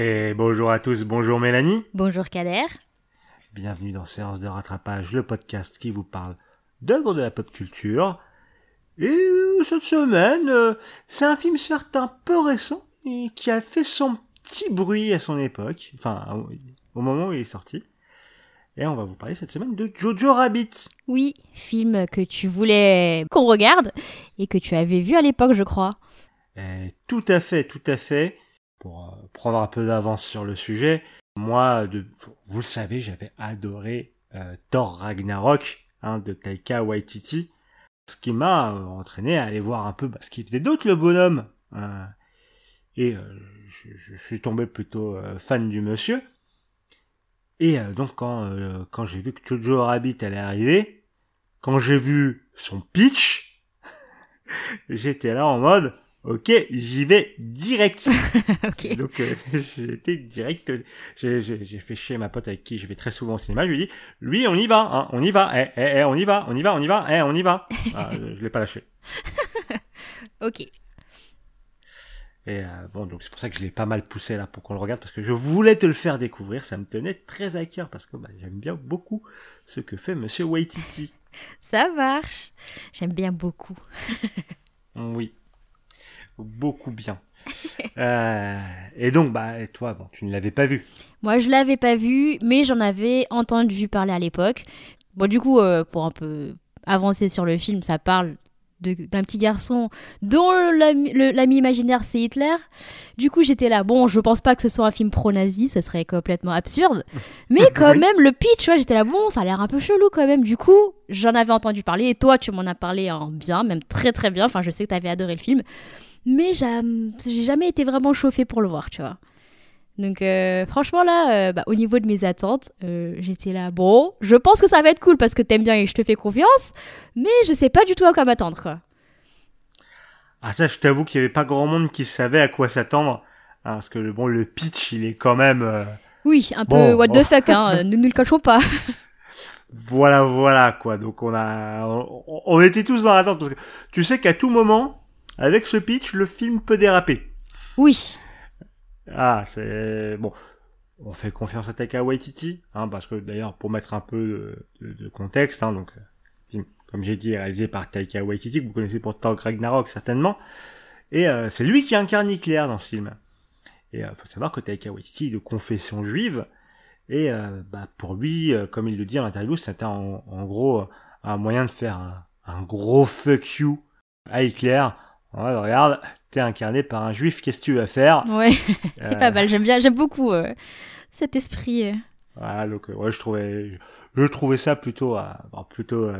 Et bonjour à tous, bonjour Mélanie. Bonjour Kader. Bienvenue dans Séance de rattrapage, le podcast qui vous parle d'œuvres de la pop culture. Et euh, cette semaine, euh, c'est un film certes un peu récent et qui a fait son petit bruit à son époque, enfin au moment où il est sorti. Et on va vous parler cette semaine de Jojo Rabbit. Oui, film que tu voulais qu'on regarde et que tu avais vu à l'époque, je crois. Eh, tout à fait, tout à fait. Pour euh, prendre un peu d'avance sur le sujet, moi, de, vous le savez, j'avais adoré euh, Thor Ragnarok hein, de Taika Waititi, ce qui m'a euh, entraîné à aller voir un peu bah, ce qu'il faisait d'autre le bonhomme. Hein. et je, je, suis tombé plutôt fan du monsieur. Et donc quand quand j'ai vu que Jojo Rabbit allait arriver, quand j'ai vu son pitch, j'étais là en mode Ok, j'y vais direct. ok. Donc euh, j'étais direct. J'ai fait chier ma pote avec qui je vais très souvent au cinéma. Je lui ai dit, lui, on y va, hein, on y va, eh, eh, eh, on y va, on y va, on y va, eh, on y va. Ah, je l'ai pas lâché. ok. Et euh, bon, donc c'est pour ça que je l'ai pas mal poussé là pour qu'on le regarde parce que je voulais te le faire découvrir. Ça me tenait très à cœur parce que bah, j'aime bien beaucoup ce que fait Monsieur Waititi. Ça marche. J'aime bien beaucoup. oui beaucoup bien. euh, et donc, bah, toi, bon, tu ne l'avais pas vu. Moi, je l'avais pas vu, mais j'en avais entendu parler à l'époque. Bon, du coup, euh, pour un peu avancer sur le film, ça parle d'un petit garçon dont l'ami imaginaire c'est Hitler. Du coup, j'étais là, bon, je pense pas que ce soit un film pro-nazi, ce serait complètement absurde. Mais quand même, le pitch, tu vois, j'étais là, bon, ça a l'air un peu chelou quand même. Du coup, j'en avais entendu parler et toi, tu m'en as parlé en bien, même très très bien. Enfin, je sais que tu avais adoré le film mais j'ai jamais été vraiment chauffée pour le voir, tu vois. Donc euh, franchement là, euh, bah, au niveau de mes attentes, euh, j'étais là, bon, je pense que ça va être cool parce que t'aimes bien et je te fais confiance, mais je sais pas du tout à quoi m'attendre, quoi. Ah ça, je t'avoue qu'il y avait pas grand monde qui savait à quoi s'attendre, hein, parce que bon, le pitch, il est quand même... Oui, un peu what the fuck, hein, nous ne le cachons pas. voilà, voilà, quoi. Donc on a... On, on était tous dans l'attente, parce que tu sais qu'à tout moment, avec ce pitch, le film peut déraper. Oui. Ah, c'est bon. On fait confiance à Taika Waititi, hein, parce que d'ailleurs, pour mettre un peu de, contexte, hein, donc, film, comme j'ai dit, réalisé par Taika Waititi, que vous connaissez pour Thor Ragnarok certainement, et euh, c'est lui qui incarne Hitler dans ce film. Et euh, faut savoir que Taika Waititi est de confession juive, et euh, bah, pour lui, comme il le dit en interview, c'était en, gros un moyen de faire un, un gros fuck you à Hitler Ouais, regarde, t'es incarné par un juif, qu'est-ce que tu vas faire? Ouais, c'est pas euh. mal, j'aime bien, j'aime beaucoup euh, cet esprit. Euh. Voilà, donc ouais, je trouvais, je trouvais ça plutôt, plutôt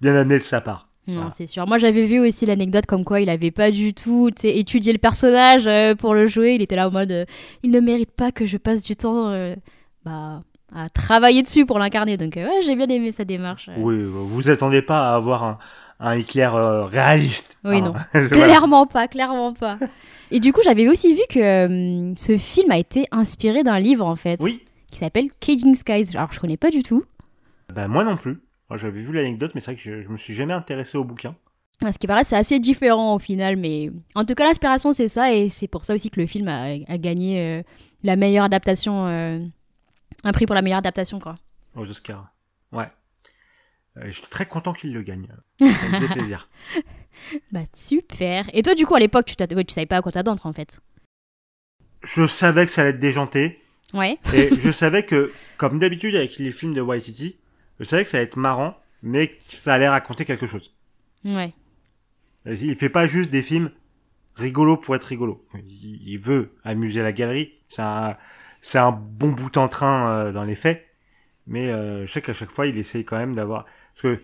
bien amené de sa part. Non, c'est sûr. Moi, j'avais vu aussi l'anecdote comme quoi il avait pas du tout étudié le personnage pour le jouer. Il était là en mode, il ne mérite pas que je passe du temps bah, à travailler dessus pour l'incarner. Donc, ouais, j'ai bien aimé sa démarche. Oui, vous attendez pas à avoir un, un Hitler euh, réaliste. Oui, non. clairement pas, clairement pas. Et du coup, j'avais aussi vu que euh, ce film a été inspiré d'un livre, en fait. Oui. Qui s'appelle Caging Skies. Alors, je connais pas du tout. Ben, moi non plus. Moi, j'avais vu l'anecdote, mais c'est vrai que je, je, me suis jamais intéressé au bouquin. Ce qui paraît, c'est assez différent au final, mais en tout cas, l'inspiration, c'est ça, et c'est pour ça aussi que le film a, a gagné euh, la meilleure adaptation, un prix pour la meilleure adaptation, quoi. Aux Oscars. Ouais. Euh, je suis très content qu'il le gagne. Ça me fait plaisir. bah super. Et toi du coup à l'époque tu, tu savais pas à quoi t'attendre en fait Je savais que ça allait être déjanté. Ouais. et je savais que, comme d'habitude avec les films de Waititi, je savais que ça allait être marrant, mais que ça allait raconter quelque chose. Ouais. Il fait pas juste des films rigolos pour être rigolo. Il veut amuser la galerie. C'est un, c'est un bon bout en train euh, dans les faits. Mais euh, je sais qu'à chaque fois, il essaye quand même d'avoir... Parce que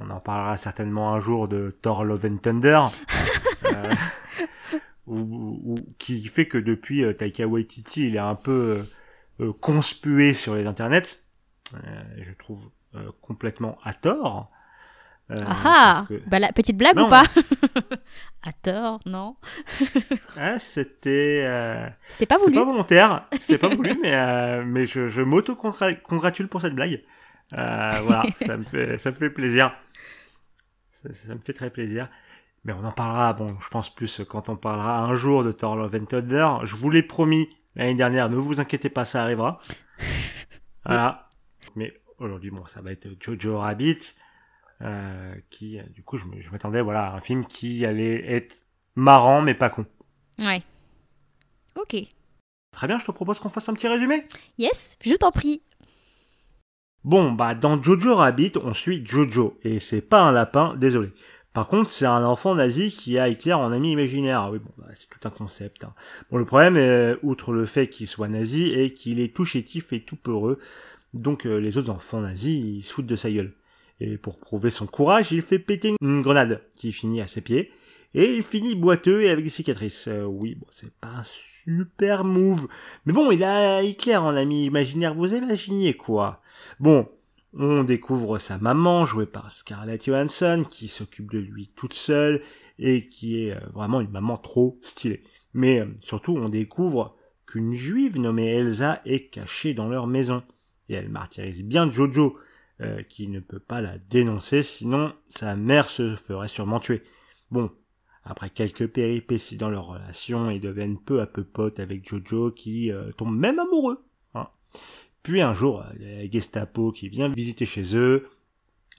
on en parlera certainement un jour de Thor Love and Thunder, euh, ou, qui fait que depuis euh, Taika Waititi, il est un peu euh, conspué sur les internets. je trouve complètement à tort. Ah, bah, la petite blague ou pas À tort, non ah, C'était. c'était pas voulu. C'était pas volontaire, c'était pas voulu, mais mais je, je m'auto-congratule pour cette blague. Euh, voilà, ça me fait, ça me fait plaisir. Ça, me fait très plaisir. Mais on en parlera, bon, je pense plus quand on parlera un jour de Thor Love and Thunder. Je vous l'ai promis l'année dernière. Ne vous inquiétez pas, ça arrivera. voilà. Mais aujourd'hui, bon, ça va être Jojo Rabbit, euh, qui, du coup, je m'attendais, voilà, à un film qui allait être marrant, mais pas con. Ouais. Ok. Très bien, je te propose qu'on fasse un petit résumé. Yes, je t'en prie. Bon, bah dans Jojo Rabbit, on suit Jojo, et c'est pas un lapin, désolé. Par contre, c'est un enfant nazi qui a Hitler en ami imaginaire. Ah oui, bon, bah, c'est tout un concept. Hein. Bon, le problème, est, outre le fait qu'il soit nazi, est qu'il est tout chétif et tout peureux. Donc euh, les autres enfants nazis, ils se foutent de sa gueule. Et pour prouver son courage, il fait péter une grenade qui finit à ses pieds. Et il finit boiteux et avec des cicatrices. Euh, oui, bon, c'est pas un super move. Mais bon, il a Hitler en ami imaginaire, vous imaginez quoi? Bon, on découvre sa maman, jouée par Scarlett Johansson, qui s'occupe de lui toute seule, et qui est euh, vraiment une maman trop stylée. Mais euh, surtout, on découvre qu'une juive nommée Elsa est cachée dans leur maison. Et elle martyrise bien Jojo, qui ne peut pas la dénoncer, sinon sa mère se ferait sûrement tuer. Bon, après quelques péripéties dans leur relation, ils deviennent peu à peu potes avec Jojo qui euh, tombe même amoureux. Hein. Puis un jour, a la Gestapo qui vient visiter chez eux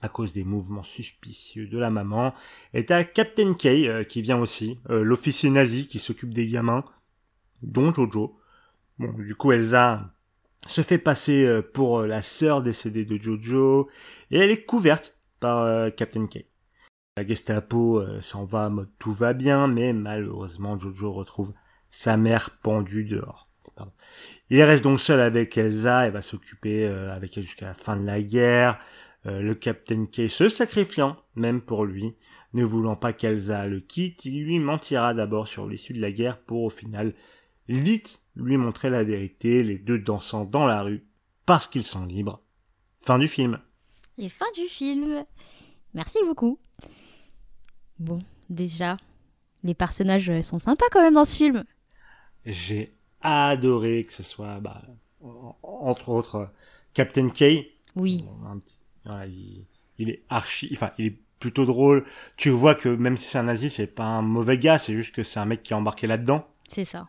à cause des mouvements suspicieux de la maman. Et t'as Captain K euh, qui vient aussi, euh, l'officier nazi qui s'occupe des gamins, dont Jojo. Bon, du coup Elsa se fait passer pour la sœur décédée de Jojo et elle est couverte par Captain K. La Gestapo euh, s'en va mode tout va bien, mais malheureusement Jojo retrouve sa mère pendue dehors. Il reste donc seul avec Elsa et va s'occuper euh, avec elle jusqu'à la fin de la guerre. Euh, le Captain K se sacrifiant, même pour lui, ne voulant pas qu'Elsa le quitte, il lui mentira d'abord sur l'issue de la guerre pour au final vite lui montrer la vérité, les deux dansant dans la rue, parce qu'ils sont libres. Fin du film. Et fin du film. Merci beaucoup. Bon, déjà, les personnages sont sympas quand même dans ce film. J'ai adoré que ce soit, bah, entre autres, Captain K. Oui. il, est archi, enfin, il est plutôt drôle. Tu vois que même si c'est un nazi, c'est pas un mauvais gars, c'est juste que c'est un mec qui est embarqué là-dedans. C'est ça.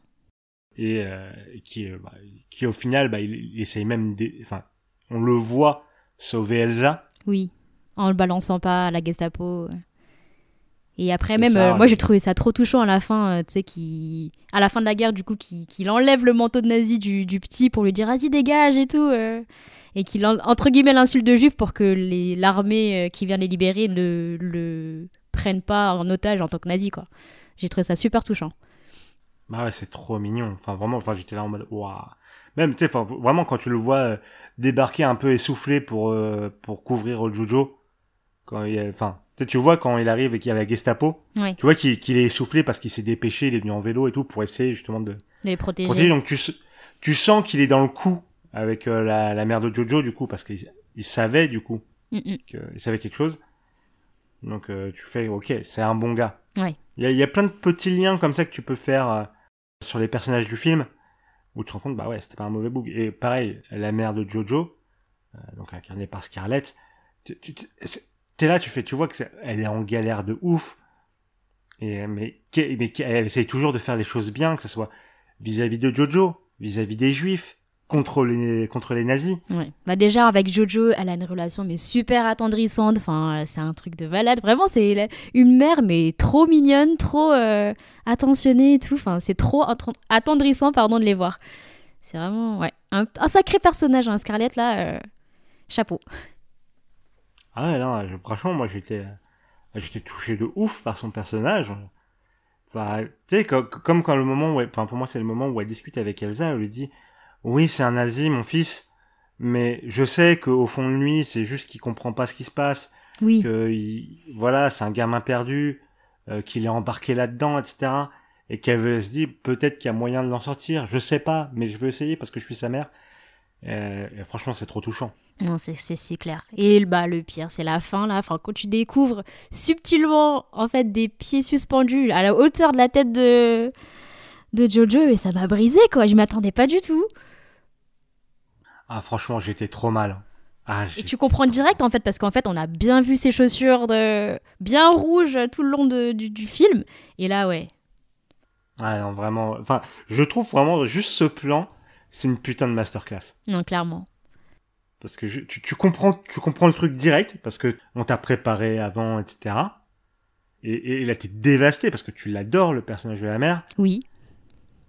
Et euh, qui, bah, qui au final, bah, il, essaye même, enfin, on le voit sauver Elsa. Oui, en le balançant pas à la Gestapo. Et après même, euh, moi j'ai trouvé ça trop touchant à la fin, euh, tu sais, qui, à la fin de la guerre, du coup, qu'il enlève le manteau de nazi du, du petit pour lui dire vas-y dégage et tout, euh, et qu'il entre guillemets l'insulte de juif pour que l'armée qui vient les libérer ne le prenne pas en otage en tant que nazi quoi. J'ai trouvé ça super touchant. Bah ouais, c'est trop mignon. Enfin vraiment, enfin j'étais là en mode waouh. Même tu sais, vraiment quand tu le vois débarquer un peu essoufflé pour pour couvrir le Jojo, quand il, enfin tu vois quand il arrive et qu'il y a la Gestapo, tu vois qu'il est essoufflé parce qu'il s'est dépêché, il est venu en vélo et tout pour essayer justement de, de les protéger. Donc tu, tu sens qu'il est dans le coup avec euh, la, la mère de Jojo du coup parce qu'il il savait du coup mm, mm. qu'il savait quelque chose. Donc euh, tu fais ok, c'est un bon gars. Il y, a, y a plein de petits liens comme ça que tu peux faire euh, sur les personnages du film où tu te rends compte bah ouais c'était pas un mauvais bouc. Et pareil, la mère de Jojo, donc incarnée par Scarlett, tu, tu, t'es là, tu fais, tu vois que elle est en galère de ouf. Et mais, mais elle essaye toujours de faire les choses bien, que ce soit vis-à-vis de Jojo, vis-à-vis des Juifs, contre les contre les nazis. Ouais. Bah déjà avec Jojo, elle a une relation mais super attendrissante. Enfin, c'est un truc de malade. Vraiment, c'est une mère mais trop mignonne, trop euh, attentionnée et tout. Enfin, c'est trop attendrissant, pardon, de les voir. C'est vraiment ouais un, sacré personnage, hein, Scarlett là. Euh, chapeau. Ah ouais, non, franchement, moi j'étais, j'étais touché de ouf par son personnage. Enfin, tu sais, comme, quand le moment où, enfin, pour moi c'est le moment où elle discute avec Elsa, elle lui dit, oui, c'est un nazi, mon fils, mais je sais qu'au fond de lui, c'est juste qu'il comprend pas ce qui se passe. Oui. Que, voilà, c'est un gamin perdu, euh, qu'il est embarqué là-dedans, etc. Et qu'elle se dit, peut-être qu'il y a moyen de l'en sortir. Je sais pas, mais je veux essayer parce que je suis sa mère. Euh, et franchement, c'est trop touchant. Non, c'est si clair. Et bah, le pire, c'est la fin, là. Enfin, quand tu découvres subtilement, en fait, des pieds suspendus à la hauteur de la tête de, de Jojo, et ça m'a brisé, quoi. Je m'attendais pas du tout. Ah, franchement, j'étais trop mal. Ah, et tu comprends direct, en fait, parce qu'en fait, on a bien vu ses chaussures de... bien rouges tout le long de, du, du film. Et là, ouais. Ouais, non, vraiment. Enfin, je trouve vraiment juste ce plan, c'est une putain de masterclass. Non, clairement. Parce que je- tu, tu comprends, tu comprends le truc direct parce que on t'a préparé avant, etc. Et, et là, t'es dévasté parce que tu l'adores le personnage de la mère. Oui.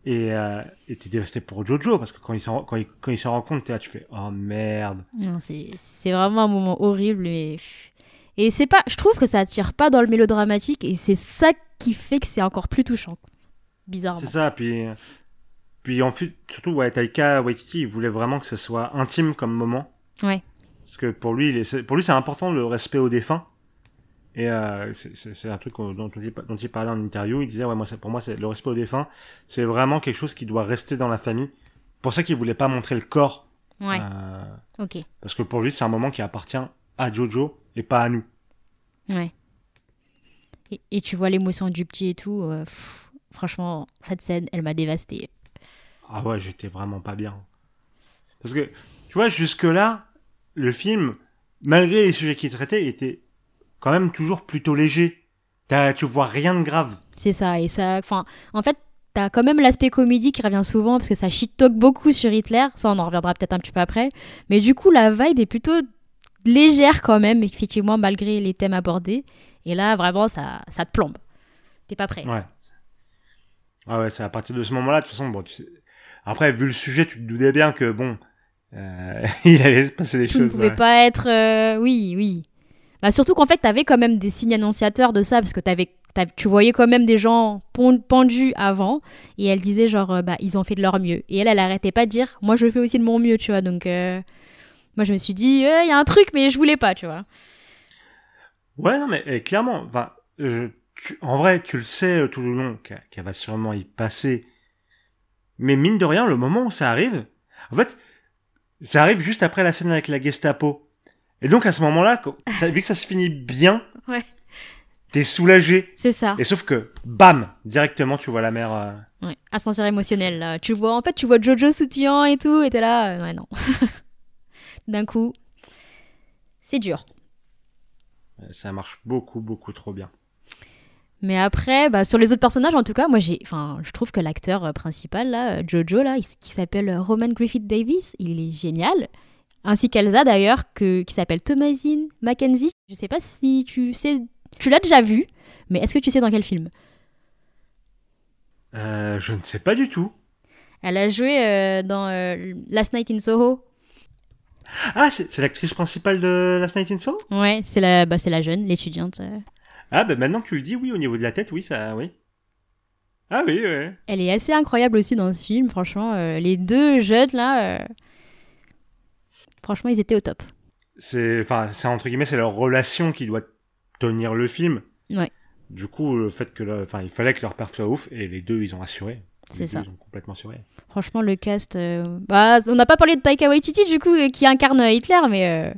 Et euh, t'es dévasté pour Jojo parce que quand il s'en quand il, quand il rend compte, là, tu fais oh merde. Non, c'est c'est vraiment un moment horrible. Mais... Et c'est pas. Je trouve que ça attire pas dans le mélodramatique et c'est ça qui fait que c'est encore plus touchant. Bizarrement. C'est ça. Puis puis en fait, surtout ouais, Taika Waititi, il voulait vraiment que ce soit intime comme moment. Ouais. Parce que pour lui, il est- c'est- pour lui, c'est important le respect aux défunts. Et euh, c'est- un truc dont, il, dont il parlait en interview. Il disait, ouais, moi, pour moi, c'est le respect aux défunts, c'est vraiment quelque chose qui doit rester dans la famille. Pour ça qu'il voulait pas montrer le corps, Ouais. euh, Ok. parce que pour lui, c'est un moment qui appartient à Jojo et pas à nous. Ouais. Et, et tu vois l'émotion du petit et tout. euh, pff, franchement, cette scène, elle m'a dévastée. Ah ouais, j'étais vraiment pas bien. Parce que, tu vois, jusque-là, le film, malgré les sujets qu'il traitait, était quand même toujours plutôt léger. T'as- Tu vois rien de grave. C'est ça. Et ça. Enfin, en fait, t'as quand même l'aspect comédie qui revient souvent parce que ça shit-talk beaucoup sur Hitler. Ça, on en reviendra peut-être un petit peu après. Mais du coup, la vibe est plutôt légère quand même, effectivement, malgré les thèmes abordés. Et là, vraiment, ça, ça te plombe. T'es pas prêt. Ouais. Ah ouais, c'est à partir de ce moment-là, de toute façon, bon, tu sais... Après, vu le sujet, tu te doutais bien que, bon, euh, il allait se passer des Tout ne choses. pouvait ouais. pas être. euh, Oui, oui. Bah, surtout qu'en fait, t'avais quand même des signes annonciateurs de ça, parce que t'avais, tu voyais quand même des gens pendus avant, et elle disait genre, euh, bah, ils ont fait de leur mieux. Et elle, elle arrêtait pas de dire, moi, je fais aussi de mon mieux, tu vois. Donc, euh, moi, je me suis dit, il y a un truc, mais je voulais pas, tu vois. Ouais, non, mais eh, clairement, en vrai, tu le sais euh, tout le long qu'elle va sûrement y passer. Mais mine de rien, le moment où ça arrive, en fait, ça arrive juste après la scène avec la Gestapo. Et donc à ce moment-là, vu que ça se finit bien, Ouais. t'es soulagé. C'est ça. Et sauf que, bam, directement, tu vois la mère. euh, Ouais. Ascenseur émotionnel, là. Tu vois, en fait, tu vois Jojo soutien et tout, et t'es là, euh, ouais, non. D'un coup, c'est dur. Ça marche beaucoup, beaucoup trop bien. Mais après, bah, sur les autres personnages, en tout cas, moi, j'ai, enfin, je trouve que l'acteur euh, principal, là, euh, Jojo, là, qui s'appelle euh, Roman Griffith Davis, il est génial. Ainsi qu'Elsa, d'ailleurs, qui s'appelle Thomasine Mackenzie. Je sais pas si tu sais, tu l'as déjà vu, mais est-ce que tu sais dans quel film? Euh, je ne sais pas du tout. Elle a joué euh, dans euh, Last Night in Soho. Ah, c'est l'actrice principale de Last Night in Soho? Ouais, c'est la, bah, la jeune, l'étudiante. euh. Ah, bah maintenant que tu le dis, oui, au niveau de la tête, oui, ça, oui. Ah oui, ouais. Elle est assez incroyable aussi dans ce film, franchement. les deux jeunes, là, franchement, ils étaient au top. C'est, enfin, c'est entre guillemets, c'est leur relation qui doit tenir le film. Ouais. Du coup, le fait que, enfin, il fallait que leur perf soit ouf, et les deux, ils ont assuré. C'est ça. Ils ont complètement assuré. Franchement, le cast. euh, Bah, on n'a pas parlé de Taika Waititi, du coup, euh, qui incarne euh, Hitler, mais. euh,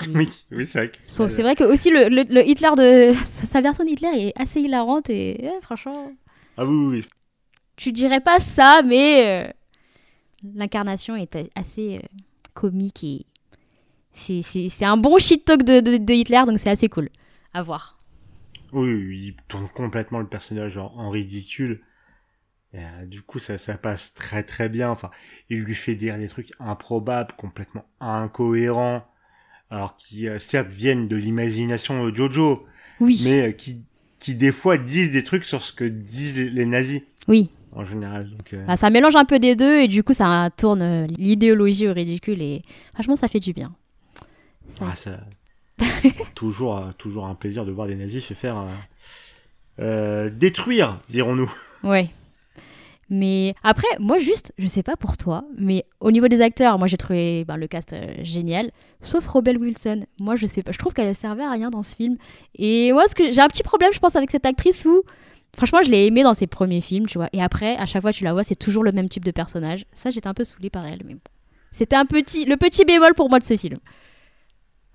oui, oui, c'est vrai. que- so- C'est vrai que aussi le, le- le Hitler de. Sa version d'Hitler est assez hilarante et. franchement. Ah oui, oui, oui. Tu dirais pas ça, mais. euh, L'incarnation est assez comique et. C'est- un bon shit talk de, de- de Hitler, donc c'est assez cool. À voir. Oui, oui, il tourne complètement le personnage en, en ridicule. Et, euh, du coup, ça, ça passe très très bien. Enfin, il lui fait dire des trucs improbables, complètement incohérents, alors qui euh, certes viennent de l'imagination de Jojo, Oui. mais euh, qui, qui des fois disent des trucs sur ce que disent les, les nazis Oui. En général. Donc, euh, Bah, ça mélange un peu des deux et du coup, ça tourne euh, l'idéologie au ridicule et franchement, ça fait du bien. Ça- ah, ça- toujours, euh, toujours un plaisir de voir des nazis se faire euh, détruire, dirons-nous. Ouais. Mais après, moi juste, je sais pas pour toi, mais au niveau des acteurs, moi j'ai trouvé ben, le cast euh, génial, sauf Rebel Wilson. Moi je sais pas, je trouve qu'elle servait à rien dans ce film. Et moi, ce que j'ai un petit problème, je pense, avec cette actrice où, franchement, je l'ai aimée dans ses premiers films, tu vois. Et après, à chaque fois tu la vois, c'est toujours le même type de personnage. Ça, j'étais un peu saoulée par elle, mais bon. C'était un petit, le petit bémol pour moi de ce film.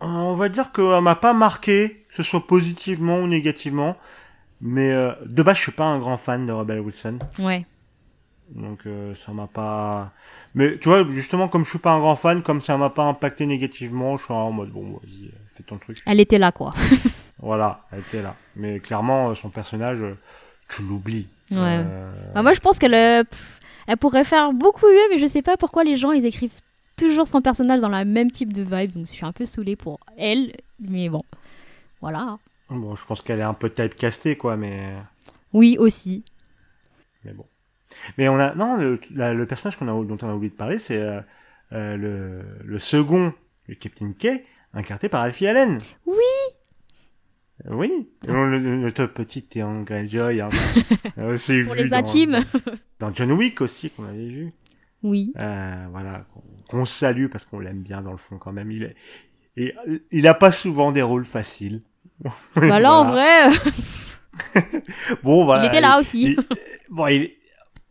Euh, On va dire qu'elle m'a pas marqué, que ce soit positivement ou négativement. Mais euh, de base, je suis pas un grand fan de Rebel Wilson. Ouais. Donc euh, ça m'a pas... Mais tu vois, justement, comme je suis pas un grand fan, comme ça m'a pas impacté négativement, je suis en mode, bon, vas-y, fais ton truc. Elle était là, quoi. Voilà, elle était là. Mais clairement, son personnage, tu l'oublies. Ouais. Euh, Bah, moi, je pense qu'elle euh, elle pourrait faire beaucoup mieux, mais je sais pas pourquoi les gens ils écrivent toujours son personnage dans le même type de vibe. Donc, je suis un peu saoulée pour elle, mais bon, voilà. Bon, je pense qu'elle est un peu typecastée, quoi, mais. Oui, aussi. Mais bon. Mais on a non le, la- le personnage qu'on a dont on a oublié de parler, c'est euh, le, le second, le Captain K, incarné par Alfie Allen. Oui. Euh, Oui. Le, le- notre petit Théon Greyjoy. Hein, euh, c'est Pour vu les dans- intimes. Dans, John Wick aussi qu'on avait vu. Oui. Euh, voilà, qu'on salue parce qu'on l'aime bien dans le fond quand même. Il est, et il a pas souvent des rôles faciles. Bah là, en vrai, euh, bon, voilà. il était là aussi. il- bon, il,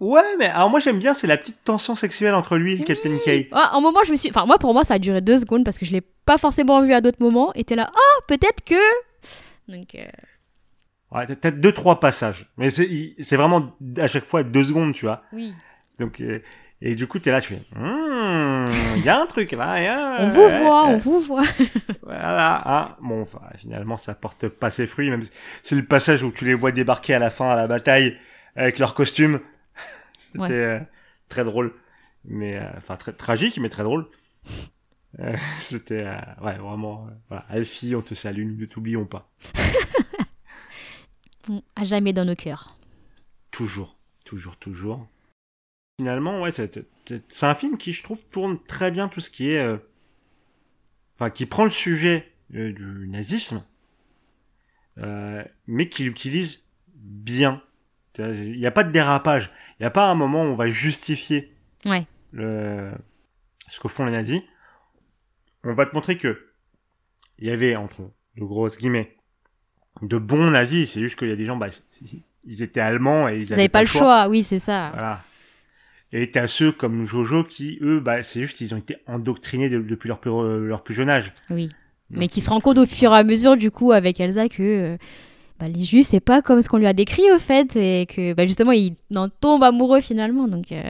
ouais, mais alors moi j'aime bien, c'est la petite tension sexuelle entre lui et le Captain K. Ah, un moment, je me suis. Enfin, moi, pour moi, ça a duré deux secondes parce que je l'ai pas forcément vu à d'autres moments. Et t'es là, oh, peut-être que. Donc, euh, Ouais, t'as peut-être deux trois passages, mais c'est vraiment à chaque fois deux secondes, tu vois. oui. Donc euh, et du coup t'es là, tu fais, Hmm, il y a un truc là, a- On vous voit, on vous voit. Voilà, ah, bon, enfin, finalement, ça porte pas ses fruits, même si c'est le passage où tu les vois débarquer à la fin à la bataille avec leurs costumes. C'était Ouais. euh, très drôle, mais enfin très tragique, mais très drôle. Euh, C'était euh, ouais vraiment. euh, voilà. Alfie, on te salue, ne t'oublions pas. Bon, à jamais dans nos cœurs. Toujours, toujours, toujours. Finalement, ouais, c'est c'est- c'est un film qui, je trouve, tourne très bien tout ce qui est, euh, enfin, qui prend le sujet euh, du nazisme, euh, mais qui l'utilise bien. Il n'y a pas de dérapage. Il n'y a pas un moment où on va justifier Ouais. le, ce que font les nazis. On va te montrer que il y avait entre de grosses guillemets de bons nazis. C'est juste qu'il y a des gens, bah, ils étaient allemands et ils Vous n'avez avaient pas le choix, oui, c'est ça. voilà. Et t'as ceux comme Jojo qui, eux, bah, c'est juste, ils ont été endoctrinés de- depuis leur plus, euh, leur plus jeune âge. Oui. Mais qui se rend compte au fur et à mesure, du coup, avec Elsa, que euh, bah, les juifs, c'est pas comme ce qu'on lui a décrit, au fait, et que bah, justement, il en tombe amoureux finalement. Donc, euh,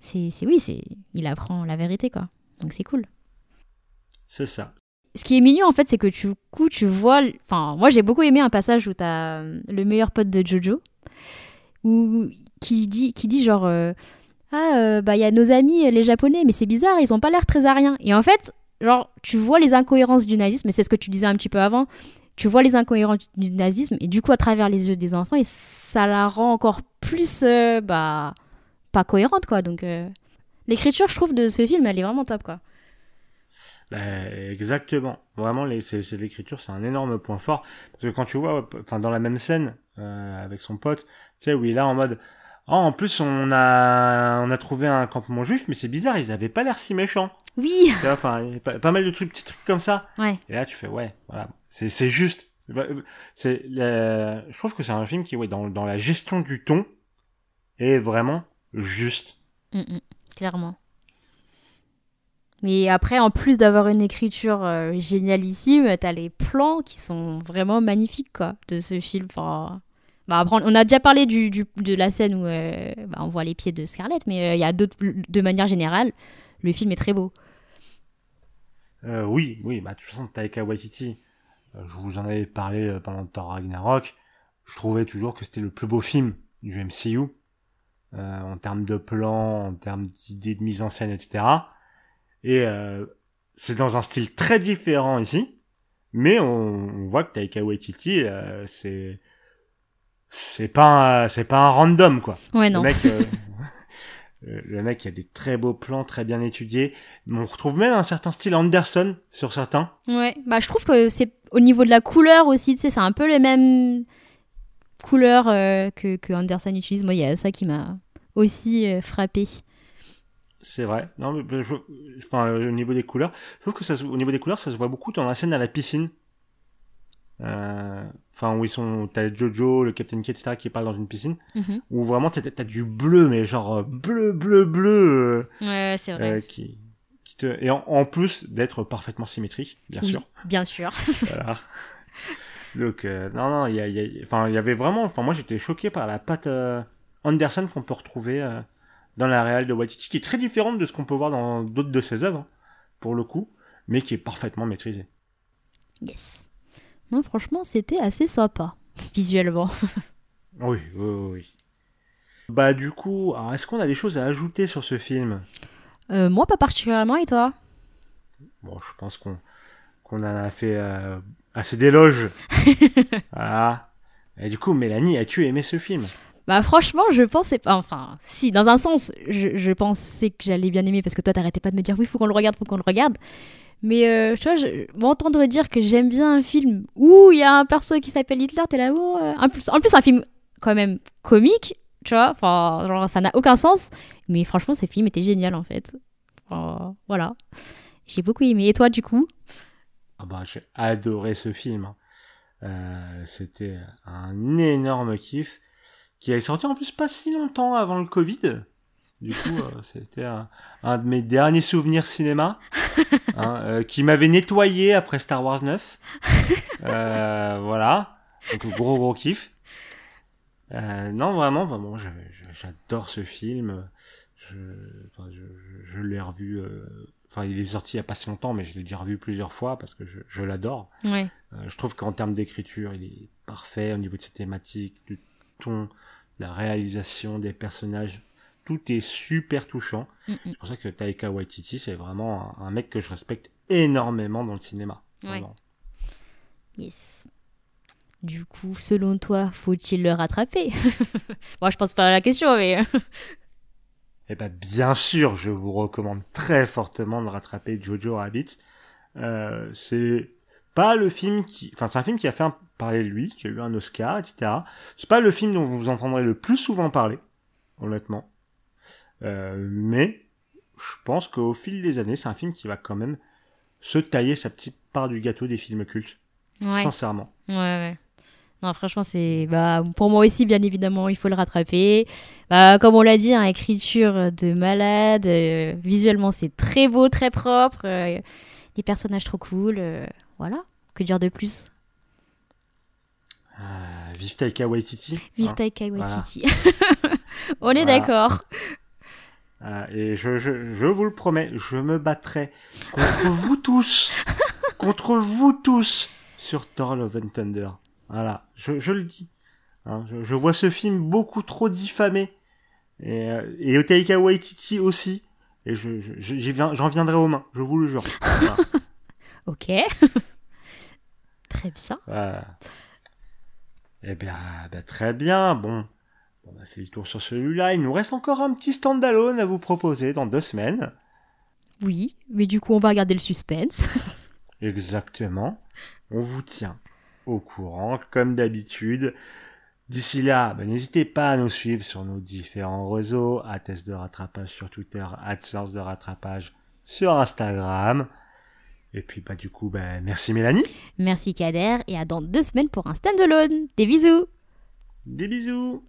c'est c'est- oui, c'est il apprend la vérité, quoi. Donc, c'est cool. C'est ça. Ce qui est mignon, en fait, c'est que du coup, tu vois. Enfin, moi, j'ai beaucoup aimé un passage où t'as euh, le meilleur pote de Jojo, où, qui, dit, qui dit genre. euh, ah, euh, bah, il y a nos amis, les japonais, mais c'est bizarre, ils ont pas l'air très ariens. Et en fait, genre, tu vois les incohérences du nazisme, et c'est ce que tu disais un petit peu avant. Tu vois les incohérences du nazisme, et du coup, à travers les yeux des enfants, et ça la rend encore plus. bah. pas cohérente, quoi. Donc. L'écriture, je trouve, de ce film, elle est vraiment top, quoi. Bah, exactement. Vraiment, les, c'est, c'est l'écriture, c'est un énorme point fort. Parce que quand tu vois, enfin, dans la même scène, euh, avec son pote, tu sais, où il est là en mode, oh, en plus, on a, on a trouvé un campement juif, mais c'est bizarre, ils avaient pas l'air si méchants. Oui! Enfin, pas, pas mal de trucs, petits trucs comme ça. Ouais. Et là, tu fais, ouais, voilà. C'est, c'est juste. C'est, la- je trouve que c'est un film qui, ouais, dans, dans la gestion du ton, est vraiment juste. Mm, mm, clairement. Mais après, en plus d'avoir une écriture euh, génialissime, t'as les plans qui sont vraiment magnifiques, de ce film. Enfin, bah, on a déjà parlé de la scène où euh, bah, on voit les pieds de Scarlett, mais euh, il y a d'autres, de manière générale, le film est très beau. Oui, oui, bah, de toute façon, Taika Waititi, je vous en avais parlé pendant Thor Ragnarok, je trouvais toujours que c'était le plus beau film du MCU, en termes de plans, en termes d'idées de mise en scène, etc. Et euh, c'est dans un style très différent ici, mais on, on voit que Taika Waititi, euh, c'est c'est pas un- c'est pas un random quoi. Ouais, Le mec, euh, euh, le mec il a des très beaux plans, très bien étudiés. On retrouve même un certain style Anderson sur certains. Ouais, bah, je trouve que c'est au niveau de la couleur aussi, tu sais, c'est un peu les mêmes couleurs euh, que, que Anderson utilise. Moi, il y a ça qui m'a aussi euh, frappé. C'est vrai. Non, mais, je- enfin, euh, au niveau des couleurs, je trouve que ça, se- au niveau des couleurs, ça se voit beaucoup dans la scène à la piscine. Euh, Enfin, où ils sont, t'as Jojo, le Captain Kid, etc., qui parlent dans une piscine, Mhm. où vraiment t'as t'as du bleu, mais genre euh, bleu, bleu, bleu, Ouais, c'est euh, vrai. euh, qui, qui te, et en, en plus d'être parfaitement symétrique, bien Oui, sûr. Bien sûr. voilà. Donc euh, non non, il y a, il y a- enfin il y avait vraiment, enfin moi j'étais choqué par la patte euh, Anderson qu'on peut retrouver euh, dans la réelle de Waititi, qui est très différente de ce qu'on peut voir dans d'autres de ses œuvres, pour le coup, mais qui est parfaitement maîtrisée. Yes. Non, franchement, c'était assez sympa, visuellement. Oui, oui, oui. Bah du coup, est-ce qu'on a des choses à ajouter sur ce film? Euh, moi, pas particulièrement, et toi? Bon, je pense qu'on qu'on en a fait euh, assez d'éloges. voilà. Et du coup, Mélanie, as-tu aimé ce film? Bah franchement, je pensais pas. Enfin, si, dans un sens, je, je pensais que j'allais bien aimer parce que toi, t'arrêtais pas de me dire oui, faut qu'on le regarde, faut qu'on le regarde. Mais euh, tu vois, je- m'entendre dire que j'aime bien un film où il y a un perso qui s'appelle Hitler, t'es là, oh, euh, en, plus, en plus, un film quand même comique, tu vois, enfin, genre, ça n'a aucun sens. Mais franchement, ce film était génial en fait. Voilà. J'ai beaucoup aimé. Et toi, du coup? Ah bah, j'ai adoré ce film. hein. Euh, C'était un énorme kiff qui est sorti en plus pas si longtemps avant le Covid. Du coup, euh, c'était un, un de mes derniers souvenirs cinéma hein, euh, qui m'avait nettoyé après Star Wars 9. Euh, voilà. Donc gros gros kiff. Non vraiment, vraiment, j'adore ce film. Je, enfin, je, je- je l'ai revu. Enfin, il est sorti il y a pas si longtemps, mais je l'ai déjà revu plusieurs fois parce que je, je l'adore. Je trouve qu'en termes d'écriture, il est parfait au niveau de ses thématiques, du ton, la réalisation des personnages. Tout est super touchant. Mm, mm. C'est pour ça que Taika Waititi, c'est vraiment un, un mec que je respecte énormément dans le cinéma. Ouais. Yes. Du coup, selon toi, faut-il le rattraper? Moi, je pense pas à la question, mais. Eh ben, bien sûr, je vous recommande très fortement de rattraper Jojo Rabbit. Euh, c'est pas le film qui, enfin, c'est un film qui a fait un- parler de lui, qui a eu un Oscar, etc. C'est pas le film dont vous entendrez le plus souvent parler, honnêtement. Euh, mais je pense qu'au fil des années, c'est un film qui va quand même se tailler sa petite part du gâteau des films cultes. Ouais. Sincèrement. Ouais, ouais. Non, franchement, c'est. Bah, pour moi aussi, bien évidemment, il faut le rattraper. Bah, comme on l'a dit, hein, écriture de malade. euh, visuellement, c'est très beau, très propre. euh, les personnages trop cool. euh, voilà. Que dire de plus? Euh, vive Taika Waititi. Vive hein. Taika Waititi. on est Voilà. d'accord. Euh, et je, je, je vous le promets, je me battrai contre vous tous, contre vous tous sur Thor Love and Thunder. Voilà, je, je le dis. Hein, je, vois ce film beaucoup trop diffamé. Et, euh, et Taika Waititi aussi. Et je, j'en viendrai aux mains, je vous le jure. Voilà. Ok. très bien. Eh bien, bah, très bien. Bon, on a fait le tour sur celui-là. Il nous reste encore un petit standalone à vous proposer dans deux semaines. Oui, mais du coup, on va regarder le suspense. Exactement. On vous tient au courant, comme d'habitude. D'ici là, bah, n'hésitez pas à nous suivre sur nos différents réseaux, à Test de rattrapage sur Twitter, à Séance de rattrapage sur Instagram. Et puis, bah, du coup, bah, merci Mélanie. Merci Kader et à dans deux semaines pour un standalone. Des bisous Des bisous.